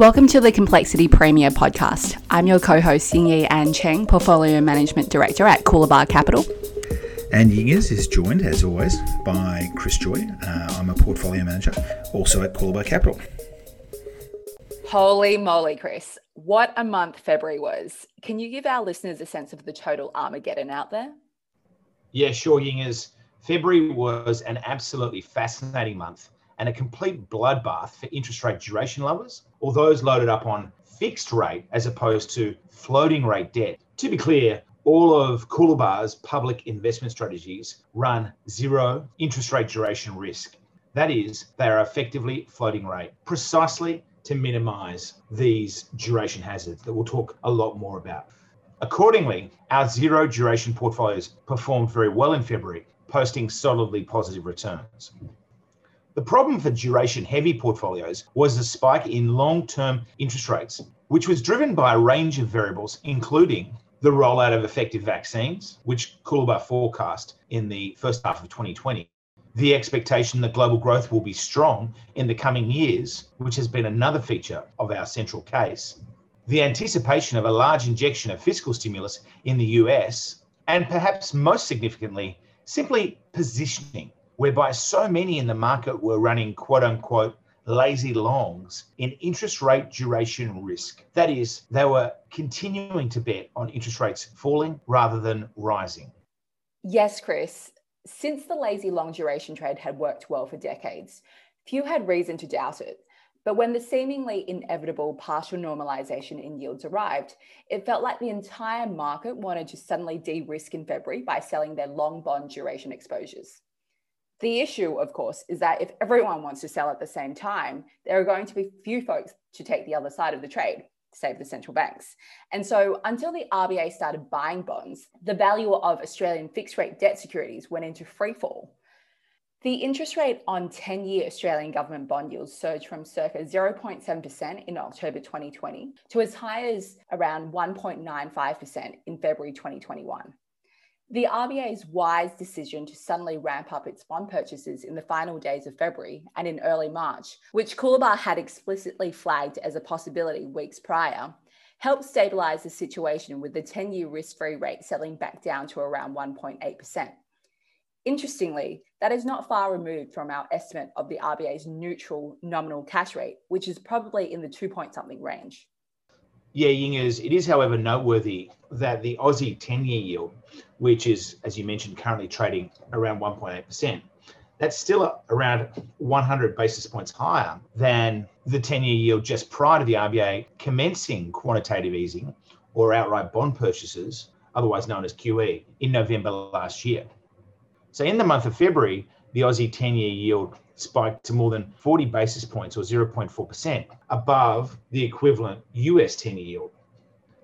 Welcome to the Complexity Premium podcast. I'm your co host, Yingyi Ann Cheng, Portfolio Management Director at Coolabah Capital. And Yingers is joined, as always, by Chris Joye. Uh, I'm a portfolio manager, also at Coolabah Capital. Holy moly, Chris. What a month February was. Can you give our listeners a sense of the total Armageddon out there? Yeah, sure, Yingers. February was an absolutely fascinating month and a complete bloodbath for interest rate duration lovers or those loaded up on fixed rate as opposed to floating rate debt. To be clear, all of Coolabah's public investment strategies run zero interest rate duration risk. That is, they are effectively floating rate, precisely to minimize these duration hazards that we'll talk a lot more about. Accordingly, our zero duration portfolios performed very well in February, posting solidly positive returns. The problem for duration heavy portfolios was the spike in long term interest rates, which was driven by a range of variables, including the rollout of effective vaccines, which Coolabah forecast in the first half of 2020, the expectation that global growth will be strong in the coming years, which has been another feature of our central case, the anticipation of a large injection of fiscal stimulus in the US, and perhaps most significantly, simply positioning whereby so many in the market were running quote unquote lazy longs in interest rate duration risk. That is, they were continuing to bet on interest rates falling rather than rising. Yes, Chris. Since the lazy long duration trade had worked well for decades, few had reason to doubt it. But when the seemingly inevitable partial normalization in yields arrived, it felt like the entire market wanted to suddenly de risk in February by selling their long bond duration exposures. The issue, of course, is that if everyone wants to sell at the same time, there are going to be few folks to take the other side of the trade, save the central banks. And so until the RBA started buying bonds, the value of Australian fixed rate debt securities went into free fall. The interest rate on 10 year Australian government bond yields surged from circa 0.7% in October 2020 to as high as around 1.95% in February 2021. The RBA's wise decision to suddenly ramp up its bond purchases in the final days of February and in early March, which Coolabah had explicitly flagged as a possibility weeks prior, helped stabilise the situation with the 10 year risk free rate settling back down to around 1.8%. Interestingly, that is not far removed from our estimate of the RBA's neutral nominal cash rate, which is probably in the two point something range. Yeah, Yingers, it is, however, noteworthy that the Aussie 10 year yield, which is, as you mentioned, currently trading around 1.8%, that's still around 100 basis points higher than the 10 year yield just prior to the RBA commencing quantitative easing or outright bond purchases, otherwise known as QE, in November last year. So, in the month of February, the Aussie 10 year yield spiked to more than 40 basis points or 0.4% above the equivalent US 10 year yield.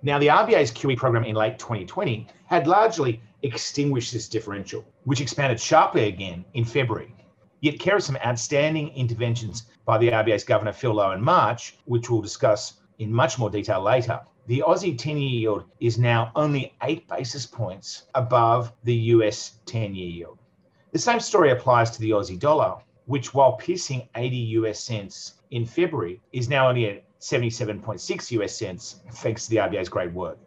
Now, the RBA's QE program in late 2020 had largely extinguished this differential, which expanded sharply again in February. Yet, care of some outstanding interventions by the RBA's Governor Phil Lowe in March, which we'll discuss in much more detail later, the Aussie 10 year yield is now only eight basis points above the US 10 year yield. The same story applies to the Aussie dollar, which while piercing 80 US cents in February is now only at 77.6 US cents thanks to the RBA's great work.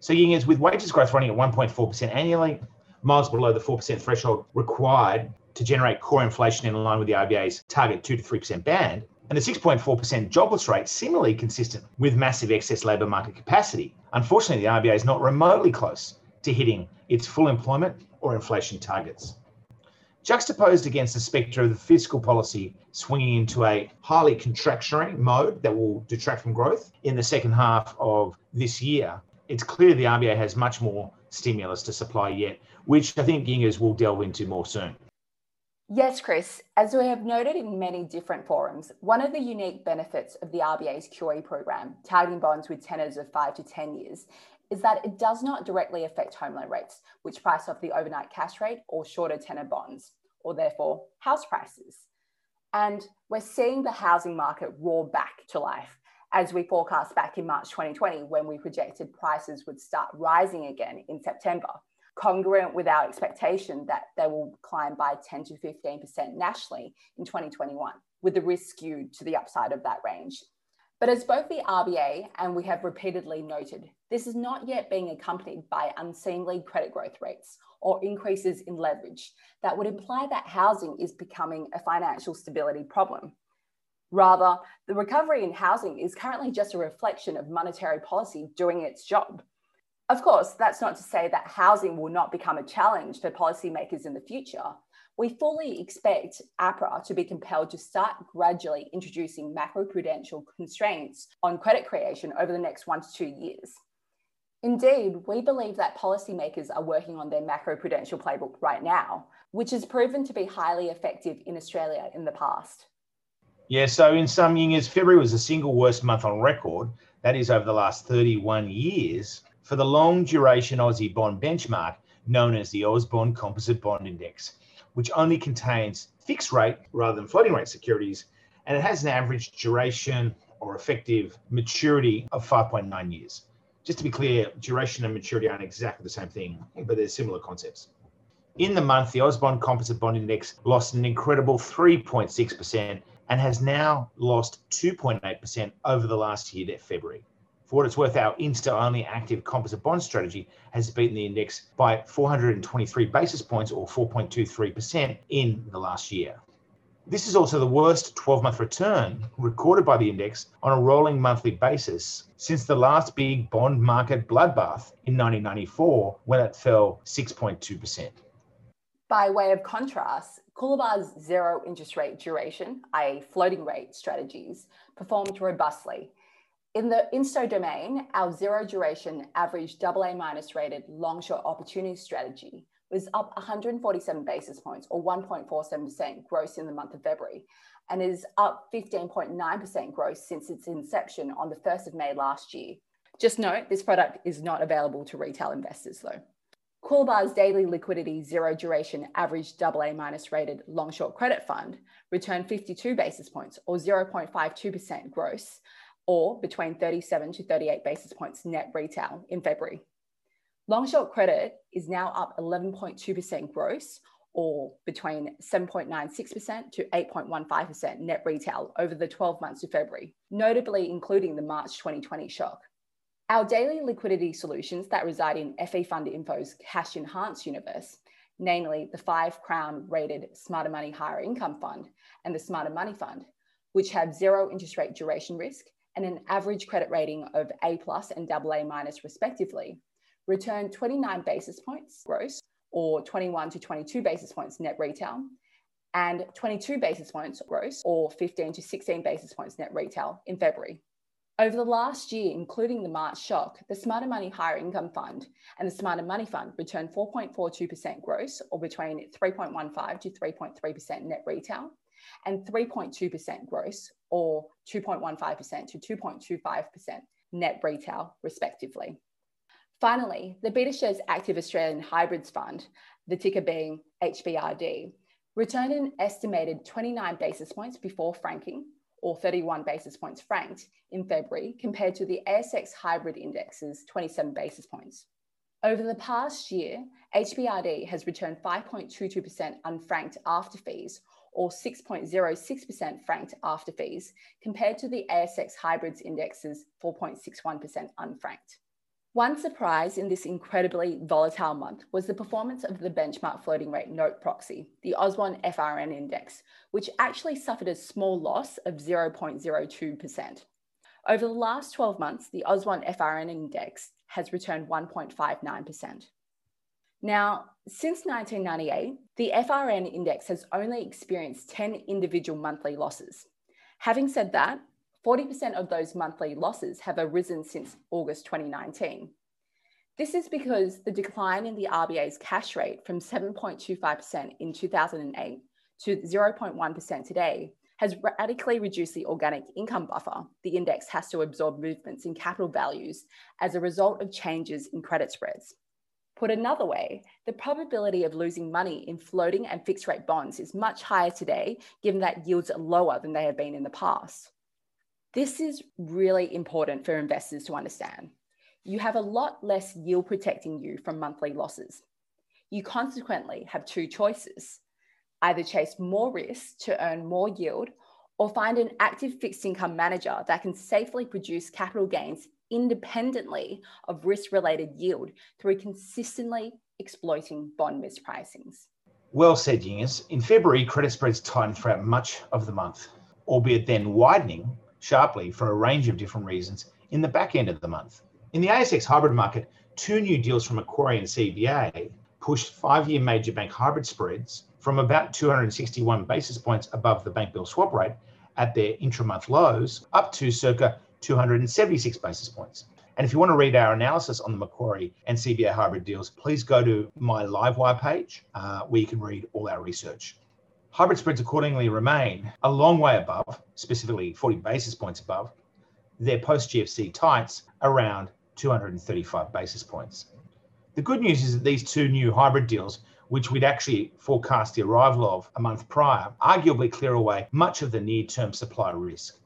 So Yingers, with wages growth running at 1.4% annually, miles below the 4% threshold required to generate core inflation in line with the RBA's target 2 to 3% band, and the 6.4% jobless rate similarly consistent with massive excess labour market capacity. Unfortunately, the RBA is not remotely close to hitting its full employment or inflation targets juxtaposed against the spectre of the fiscal policy swinging into a highly contractionary mode that will detract from growth in the second half of this year, it's clear the RBA has much more stimulus to supply yet, which I think Yingers will delve into more soon. Yes, Chris. As we have noted in many different forums, one of the unique benefits of the RBA's QE program, targeting bonds with tenors of five to 10 years, is that it does not directly affect home loan rates, which price off the overnight cash rate or shorter tenor bonds or therefore house prices. And we're seeing the housing market roar back to life as we forecast back in March 2020 when we projected prices would start rising again in September, congruent with our expectation that they will climb by 10 to 15% nationally in 2021, with the risk skewed to the upside of that range. But as both the RBA and we have repeatedly noted, this is not yet being accompanied by unseemly credit growth rates or increases in leverage that would imply that housing is becoming a financial stability problem. Rather, the recovery in housing is currently just a reflection of monetary policy doing its job. Of course, that's not to say that housing will not become a challenge for policymakers in the future. We fully expect APRA to be compelled to start gradually introducing macroprudential constraints on credit creation over the next one to two years. Indeed, we believe that policymakers are working on their macroprudential playbook right now, which has proven to be highly effective in Australia in the past. Yeah, so in some years, February was the single worst month on record, that is over the last 31 years, for the long duration Aussie bond benchmark known as the AusBond Composite Bond Index, which only contains fixed rate rather than floating rate securities, and it has an average duration or effective maturity of 5.9 years just to be clear, duration and maturity aren't exactly the same thing, but they're similar concepts. In the month, the AusBond Composite Bond Index lost an incredible 3.6% and has now lost 2.8% over the last year to February. For what it's worth, our insto only active composite bond strategy has beaten the index by 423 basis points or 4.23% in the last year. This is also the worst 12 month return recorded by the index on a rolling monthly basis since the last big bond market bloodbath in 1994 when it fell 6.2%. By way of contrast, Coolabah's zero interest rate duration, i.e., floating rate strategies, performed robustly. In the insto domain, our zero duration average AA minus rated long short opportunity strategy was up 147 basis points or 1.47% gross in the month of February and is up 15.9% gross since its inception on the 1st of May last year. Just note, this product is not available to retail investors though. Coolabah's daily liquidity zero duration average AA minus rated long short credit fund returned 52 basis points or 0.52% gross or between 37 to 38 basis points net retail in February. Long short credit is now up 11.2% gross or between 7.96% to 8.15% net retail over the 12 months to February, notably including the March 2020 shock. Our daily liquidity solutions that reside in FE Fund Info's Cash Enhanced universe, namely the five crown rated Smarter Money Higher Income Fund and the Smarter Money Fund, which have zero interest rate duration risk and an average credit rating of A plus and AA minus respectively, returned 29 basis points gross or 21 to 22 basis points net retail and 22 basis points gross or 15 to 16 basis points net retail in February. Over the last year, including the March shock, the Smarter Money Higher Income Fund and the Smarter Money Fund returned 4.42% gross or between 3.15 to 3.3% net retail and 3.2% gross or 2.15% to 2.25% net retail, respectively. Finally, the BetaShares Active Australian Hybrids Fund, the ticker being HBRD, returned an estimated 29 basis points before franking, or 31 basis points franked, in February, compared to the ASX Hybrid Index's 27 basis points. Over the past year, HBRD has returned 5.22% unfranked after fees, or 6.06% franked after fees, compared to the ASX Hybrids Index's 4.61% unfranked. One surprise in this incredibly volatile month was the performance of the benchmark floating rate note proxy, the AusBond FRN index, which actually suffered a small loss of 0.02%. Over the last 12 months, the AusBond FRN index has returned 1.59%. Now, since 1998, the FRN index has only experienced 10 individual monthly losses. Having said that, 40% of those monthly losses have arisen since August 2019. This is because the decline in the RBA's cash rate from 7.25% in 2008 to 0.1% today has radically reduced the organic income buffer the index has to absorb movements in capital values as a result of changes in credit spreads. Put another way, the probability of losing money in floating and fixed rate bonds is much higher today, given that yields are lower than they have been in the past. This is really important for investors to understand. You have a lot less yield protecting you from monthly losses. You consequently have two choices either chase more risk to earn more yield or find an active fixed income manager that can safely produce capital gains independently of risk related yield through consistently exploiting bond mispricings. Well said, Yingers. In February, credit spreads tightened throughout much of the month, albeit then widening sharply for a range of different reasons in the back end of the month. In the ASX hybrid market, two new deals from Macquarie and CBA pushed five year major bank hybrid spreads from about 261 basis points above the bank bill swap rate at their intra-month lows up to circa 276 basis points. And if you want to read our analysis on the Macquarie and CBA hybrid deals, please go to my Livewire page uh, where you can read all our research. Hybrid spreads accordingly remain a long way above, specifically 40 basis points above, their post GFC tights around 235 basis points. The good news is that these two new hybrid deals, which we'd actually forecast the arrival of a month prior, arguably clear away much of the near term supply risk.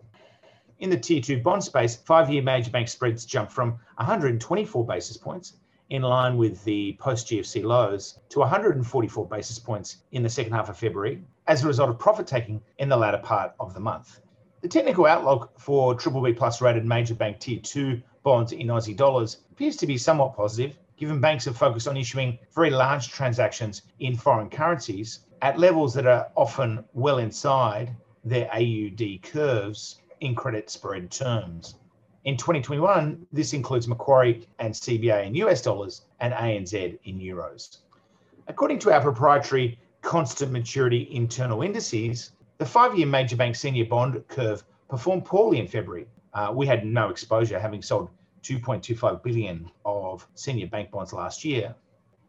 In the tier two bond space, five year major bank spreads jumped from 124 basis points in line with the post GFC lows to 144 basis points in the second half of February as a result of profit taking in the latter part of the month. The technical outlook for BBB plus rated major bank tier two bonds in Aussie dollars appears to be somewhat positive, given banks have focused on issuing very large transactions in foreign currencies at levels that are often well inside their AUD curves in credit spread terms. In 2021, this includes Macquarie and CBA in US dollars and ANZ in euros. According to our proprietary constant maturity internal indices, the five year major bank senior bond curve performed poorly in February. Uh, we had no exposure, having sold 2.25 billion of senior bank bonds last year,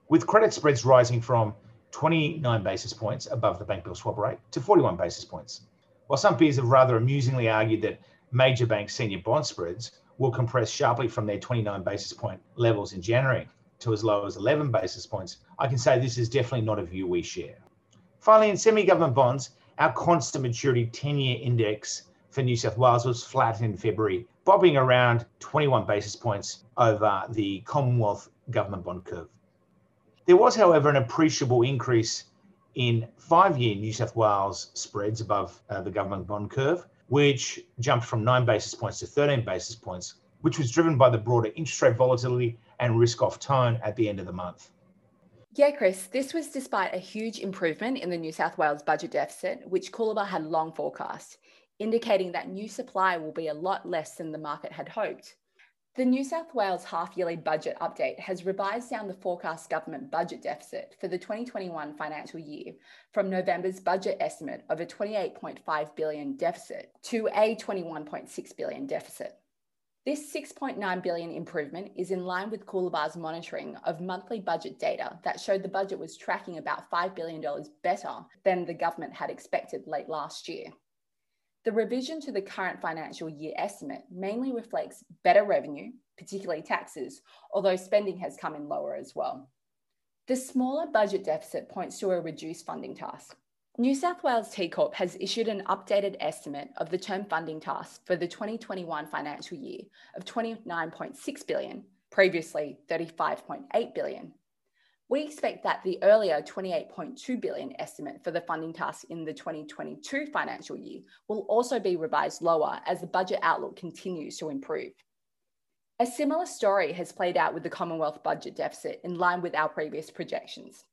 with credit spreads rising from 29 basis points above the bank bill swap rate to 41 basis points. While some peers have rather amusingly argued that major bank senior bond spreads will compress sharply from their 29 basis point levels in January to as low as 11 basis points, I can say this is definitely not a view we share. Finally, in semi government bonds, our constant maturity 10 year index for New South Wales was flat in February bobbing around 21 basis points over the Commonwealth government bond curve. There was, however, an appreciable increase in five year New South Wales spreads above uh, the government bond curve, which jumped from nine basis points to 13 basis points, which was driven by the broader interest rate volatility and risk off tone at the end of the month. Yeah, Chris, this was despite a huge improvement in the New South Wales budget deficit, which Coolabah had long forecast indicating that new supply will be a lot less than the market had hoped. The New South Wales half yearly budget update has revised down the forecast government budget deficit for the 2021 financial year from November's budget estimate of a 28.5 billion deficit to a 21.6 billion deficit. This 6.9 billion improvement is in line with Coolabah's monitoring of monthly budget data that showed the budget was tracking about $5 billion better than the government had expected late last year. The revision to the current financial year estimate mainly reflects better revenue, particularly taxes, although spending has come in lower as well. The smaller budget deficit points to a reduced funding task. New South Wales T Corp has issued an updated estimate of the term funding task for the 2021 financial year of 29.6 billion, previously 35.8 billion, we expect that the earlier 28.2 billion estimate for the funding task in the 2022 financial year will also be revised lower as the budget outlook continues to improve. A similar story has played out with the Commonwealth budget deficit in line with our previous projections.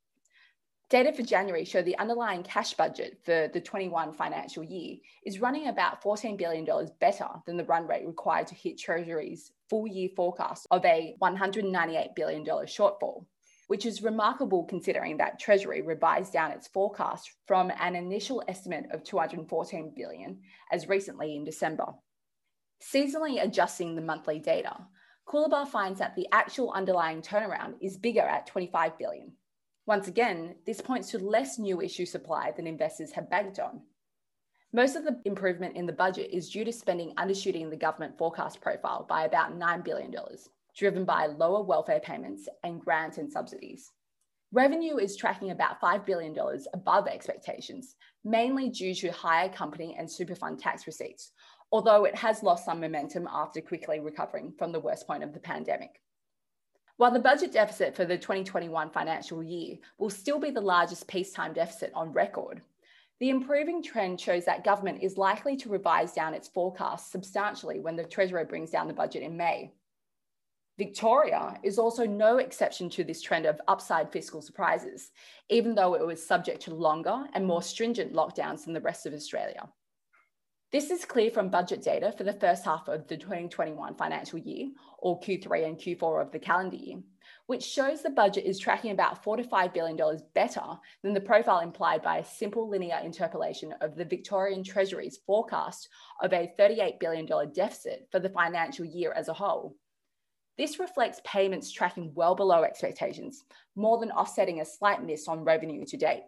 Data for January show the underlying cash budget for the 21 financial year is running about $14 billion better than the run rate required to hit Treasury's full year forecast of a $198 billion shortfall which is remarkable considering that Treasury revised down its forecast from an initial estimate of 214 billion as recently in December. Seasonally adjusting the monthly data, Coolabah finds that the actual underlying turnaround is bigger at 25 billion. Once again, this points to less new issue supply than investors have banked on. Most of the improvement in the budget is due to spending undershooting the government forecast profile by about $9 billion driven by lower welfare payments and grants and subsidies. Revenue is tracking about $5 billion above expectations, mainly due to higher company and super fund tax receipts, although it has lost some momentum after quickly recovering from the worst point of the pandemic. While the budget deficit for the 2021 financial year will still be the largest peacetime deficit on record, The improving trend shows that government is likely to revise down its forecast substantially when the Treasurer brings down the budget in May. Victoria is also no exception to this trend of upside fiscal surprises, even though it was subject to longer and more stringent lockdowns than the rest of Australia. This is clear from budget data for the first half of the 2021 financial year, or Q3 and Q4 of the calendar year, which shows the budget is tracking about 4 to $5 billion better than the profile implied by a simple linear interpolation of the Victorian Treasury's forecast of a $38 billion deficit for the financial year as a whole. This reflects payments tracking well below expectations, more than offsetting a slight miss on revenue to date.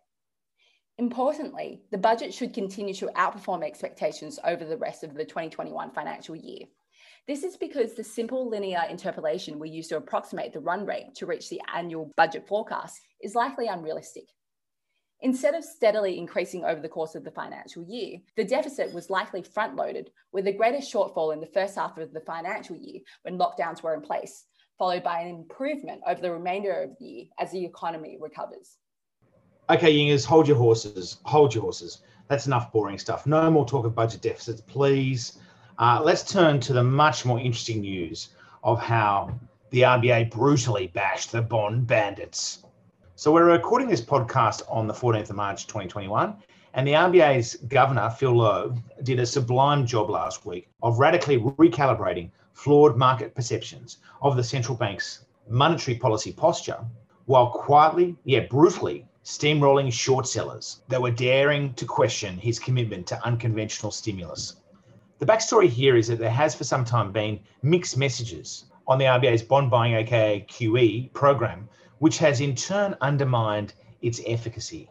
Importantly, the budget should continue to outperform expectations over the rest of the 2021 financial year. This is because the simple linear interpolation we use to approximate the run rate to reach the annual budget forecast is likely unrealistic. Instead of steadily increasing over the course of the financial year, the deficit was likely front loaded, with the greatest shortfall in the first half of the financial year when lockdowns were in place, followed by an improvement over the remainder of the year as the economy recovers. Okay, Yingers, hold your horses. Hold your horses. That's enough boring stuff. No more talk of budget deficits, please. Uh, let's turn to the much more interesting news of how the RBA brutally bashed the bond bandits. So we're recording this podcast on the 14th of March 2021, and the RBA's governor, Phil Lowe, did a sublime job last week of radically recalibrating flawed market perceptions of the central bank's monetary policy posture while quietly, yet brutally, steamrolling short sellers that were daring to question his commitment to unconventional stimulus. The backstory here is that there has for some time been mixed messages on the RBA's bond buying, aka QE, program, which has in turn undermined its efficacy.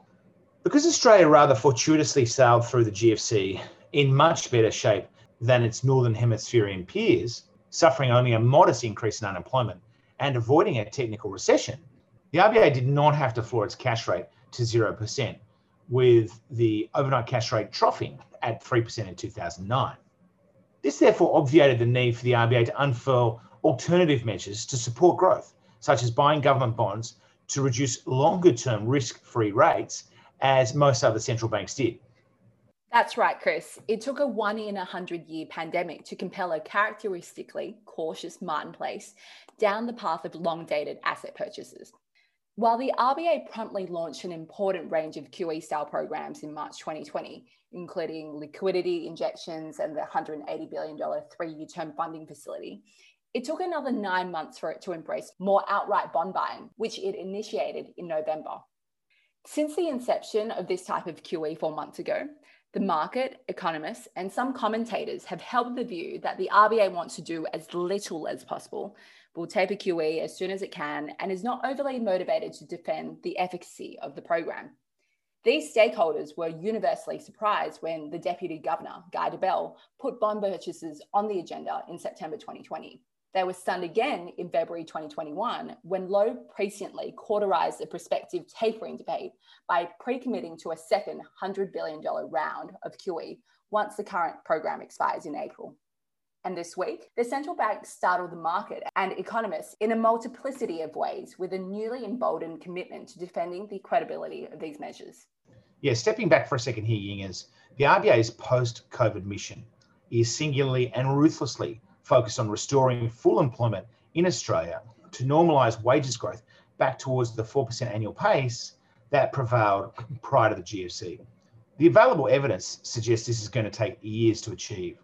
Because Australia rather fortuitously sailed through the GFC in much better shape than its Northern Hemispherian peers, suffering only a modest increase in unemployment and avoiding a technical recession, the RBA did not have to floor its cash rate to 0%, with the overnight cash rate troughing at 3% in 2009. This therefore obviated the need for the RBA to unfurl alternative measures to support growth, such as buying government bonds to reduce longer term risk free rates, as most other central banks did. That's right, Chris. It took a one in a hundred year pandemic to compel a characteristically cautious Martin Place down the path of long dated asset purchases. While the RBA promptly launched an important range of QE style programs in March 2020, including liquidity injections and the $180 billion three year term funding facility, it took another nine months for it to embrace more outright bond buying, which it initiated in November. Since the inception of this type of QE four months ago, the market, economists, and some commentators have held the view that the RBA wants to do as little as possible will taper QE as soon as it can and is not overly motivated to defend the efficacy of the program. These stakeholders were universally surprised when the Deputy Governor, Guy Debelle, put bond purchases on the agenda in September 2020. They were stunned again in February 2021 when Lowe presciently cauterized the prospective tapering debate by pre committing to a second $100 billion round of QE once the current program expires in April. And this week, the central bank startled the market and economists in a multiplicity of ways with a newly emboldened commitment to defending the credibility of these measures. Yeah, stepping back for a second here, Yingers, the RBA's post COVID mission is singularly and ruthlessly focused on restoring full employment in Australia to normalise wages growth back towards the 4% annual pace that prevailed prior to the GFC. The available evidence suggests this is going to take years to achieve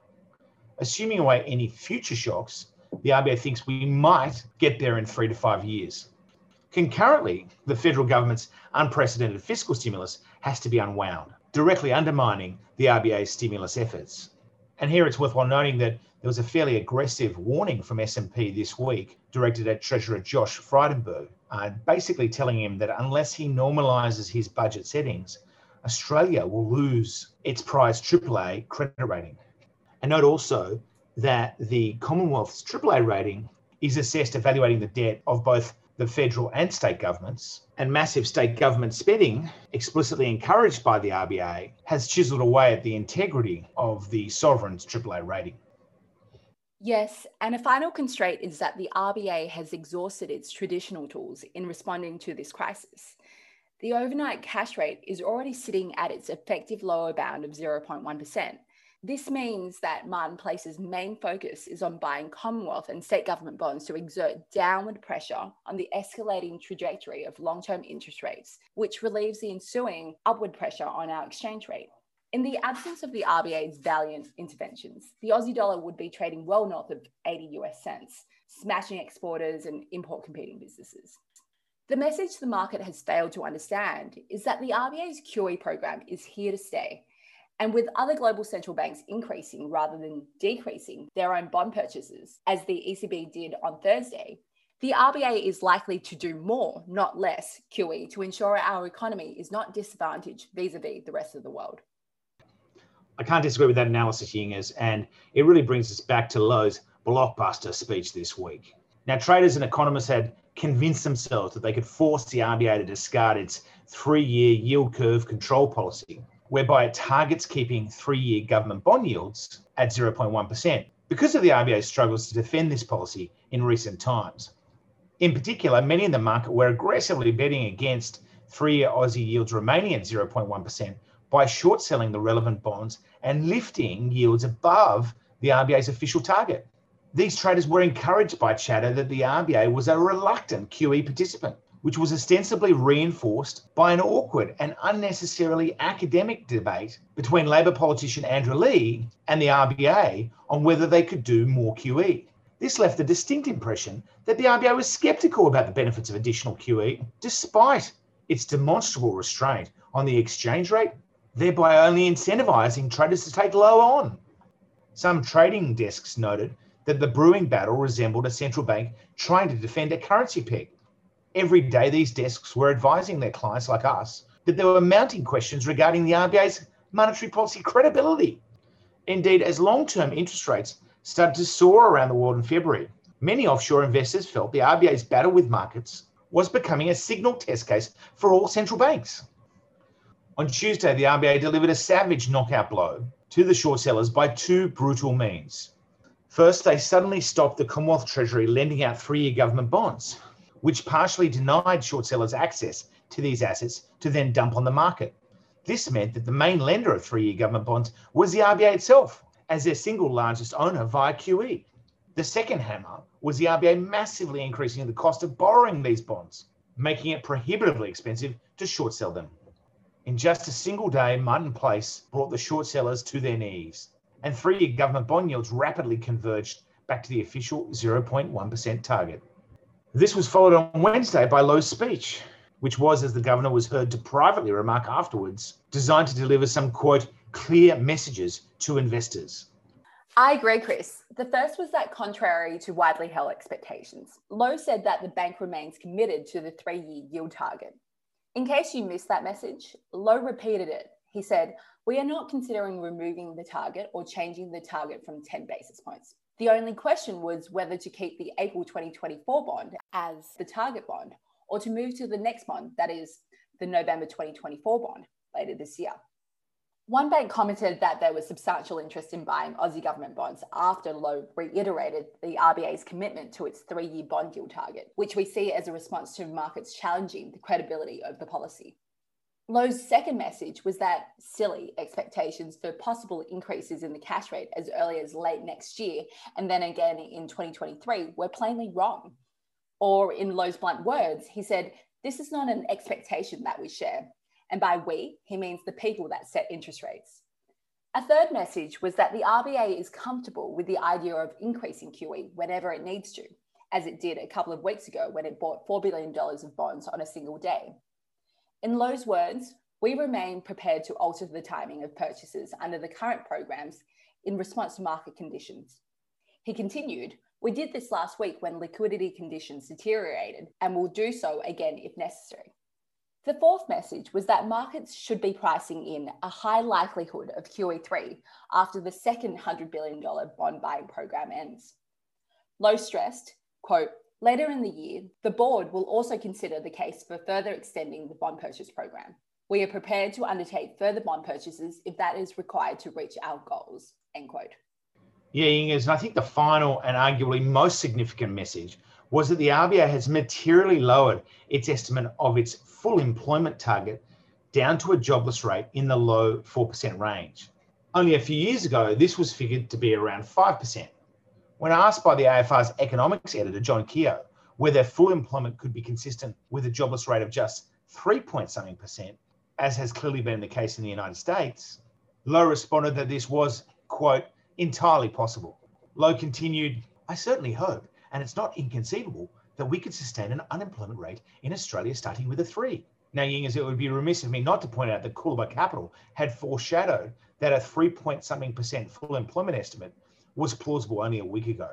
assuming away any future shocks, the RBA thinks we might get there in three to five years. Concurrently, the federal government's unprecedented fiscal stimulus has to be unwound, directly undermining the RBA's stimulus efforts. And here it's worthwhile noting that there was a fairly aggressive warning from S&P this week directed at Treasurer Josh Frydenberg, uh, basically telling him that unless he normalises his budget settings, Australia will lose its prized AAA credit rating. And note also that the Commonwealth's AAA rating is assessed evaluating the debt of both the federal and state governments, and massive state government spending, explicitly encouraged by the RBA, has chiseled away at the integrity of the sovereign's AAA rating. Yes, and a final constraint is that the RBA has exhausted its traditional tools in responding to this crisis. The overnight cash rate is already sitting at its effective lower bound of 0.1%. This means that Martin Place's main focus is on buying Commonwealth and state government bonds to exert downward pressure on the escalating trajectory of long term interest rates, which relieves the ensuing upward pressure on our exchange rate. In the absence of the RBA's valiant interventions, the Aussie dollar would be trading well north of 80 US cents, smashing exporters and import competing businesses. The message the market has failed to understand is that the RBA's QE program is here to stay. And with other global central banks increasing rather than decreasing their own bond purchases, as the ECB did on Thursday, the RBA is likely to do more, not less, QE to ensure our economy is not disadvantaged vis a vis the rest of the world. I can't disagree with that analysis, Yingers, and it really brings us back to Lowe's blockbuster speech this week. Now, traders and economists had convinced themselves that they could force the RBA to discard its three year yield curve control policy, whereby it targets keeping three year government bond yields at 0.1%, because of the RBA's struggles to defend this policy in recent times. In particular, many in the market were aggressively betting against three year Aussie yields remaining at 0.1% by short selling the relevant bonds and lifting yields above the RBA's official target. These traders were encouraged by chatter that the RBA was a reluctant QE participant, which was ostensibly reinforced by an awkward and unnecessarily academic debate between Labor politician Andrew Leigh and the RBA on whether they could do more QE. This left a distinct impression that the RBA was sceptical about the benefits of additional QE, despite its demonstrable restraint on the exchange rate thereby only incentivizing traders to take Lowe on. Some trading desks noted that the brewing battle resembled a central bank trying to defend a currency peg. Every day, these desks were advising their clients like us that there were mounting questions regarding the RBA's monetary policy credibility. Indeed, as long term interest rates started to soar around the world in February, many offshore investors felt the RBA's battle with markets was becoming a signal test case for all central banks. On Tuesday, the RBA delivered a savage knockout blow to the short sellers by two brutal means. First, they suddenly stopped the Commonwealth Treasury lending out three year government bonds, which partially denied short sellers access to these assets to then dump on the market. This meant that the main lender of three year government bonds was the RBA itself, as their single largest owner via QE. The second hammer was the RBA massively increasing the cost of borrowing these bonds, making it prohibitively expensive to short sell them. In just a single day, Martin Place brought the short sellers to their knees, and three year government bond yields rapidly converged back to the official 0.1% target. This was followed on Wednesday by Lowe's speech, which was, as the governor was heard to privately remark afterwards, designed to deliver some, quote, clear messages to investors. I agree, Chris. The first was that, contrary to widely held expectations, Lowe said that the bank remains committed to the three year yield target. In case you missed that message, Lowe repeated it. He said, We are not considering removing the target or changing the target from 10 basis points. The only question was whether to keep the April 2024 bond as the target bond or to move to the next bond, that is the November 2024 bond later this year. One bank commented that there was substantial interest in buying Aussie government bonds after Lowe reiterated the RBA's commitment to its three year bond yield target, which we see as a response to markets challenging the credibility of the policy. Lowe's second message was that silly expectations for possible increases in the cash rate as early as late next year and then again in 2023 were plainly wrong. Or, in Lowe's blunt words, he said, This is not an expectation that we share. And by we, he means the people that set interest rates. A third message was that the RBA is comfortable with the idea of increasing QE whenever it needs to, as it did a couple of weeks ago when it bought $4 billion of bonds on a single day. In Lowe's words, we remain prepared to alter the timing of purchases under the current programs in response to market conditions. He continued, We did this last week when liquidity conditions deteriorated and will do so again if necessary. The fourth message was that markets should be pricing in a high likelihood of QE3 after the second $100 billion bond buying program ends. Lowe stressed, quote, later in the year, the board will also consider the case for further extending the bond purchase program. We are prepared to undertake further bond purchases if that is required to reach our goals, end quote. Yeah, Yingers, and I think the final and arguably most significant message was that the RBA has materially lowered its estimate of its full employment target down to a jobless rate in the low 4% range. Only a few years ago, this was figured to be around 5%. When asked by the AFR's economics editor, John Kehoe, whether full employment could be consistent with a jobless rate of just 3 point something percent, as has clearly been the case in the United States, Lowe responded that this was, quote, entirely possible. Lowe continued, I certainly hope, and it's not inconceivable, that we could sustain an unemployment rate in Australia starting with a three. Now, Yingers, it would be remiss of me not to point out that Coolabah Capital had foreshadowed that a three point something percent full employment estimate was plausible only a week ago.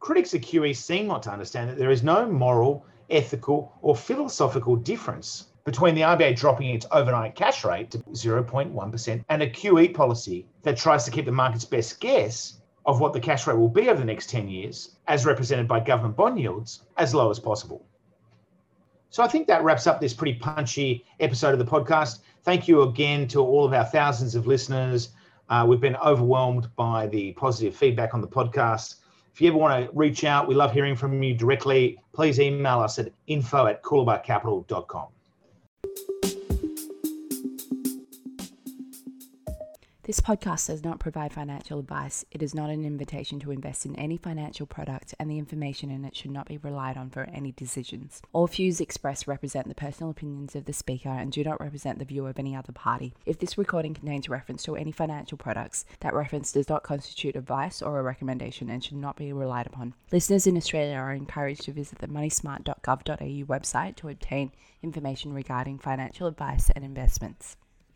Critics of QE seem not to understand that there is no moral, ethical, or philosophical difference between the RBA dropping its overnight cash rate to 0.1% and a QE policy that tries to keep the market's best guess of what the cash rate will be over the next 10 years, as represented by government bond yields, as low as possible. So I think that wraps up this pretty punchy episode of the podcast. Thank you again to all of our thousands of listeners. Uh, we've been overwhelmed by the positive feedback on the podcast. If you ever want to reach out, we love hearing from you directly. Please email us at info at coolabahcapital.com. This podcast does not provide financial advice. It is not an invitation to invest in any financial product, and the information in it should not be relied on for any decisions. All views expressed represent the personal opinions of the speaker and do not represent the view of any other party. If this recording contains reference to any financial products, that reference does not constitute advice or a recommendation and should not be relied upon. Listeners in Australia are encouraged to visit the moneysmart.gov.au website to obtain information regarding financial advice and investments.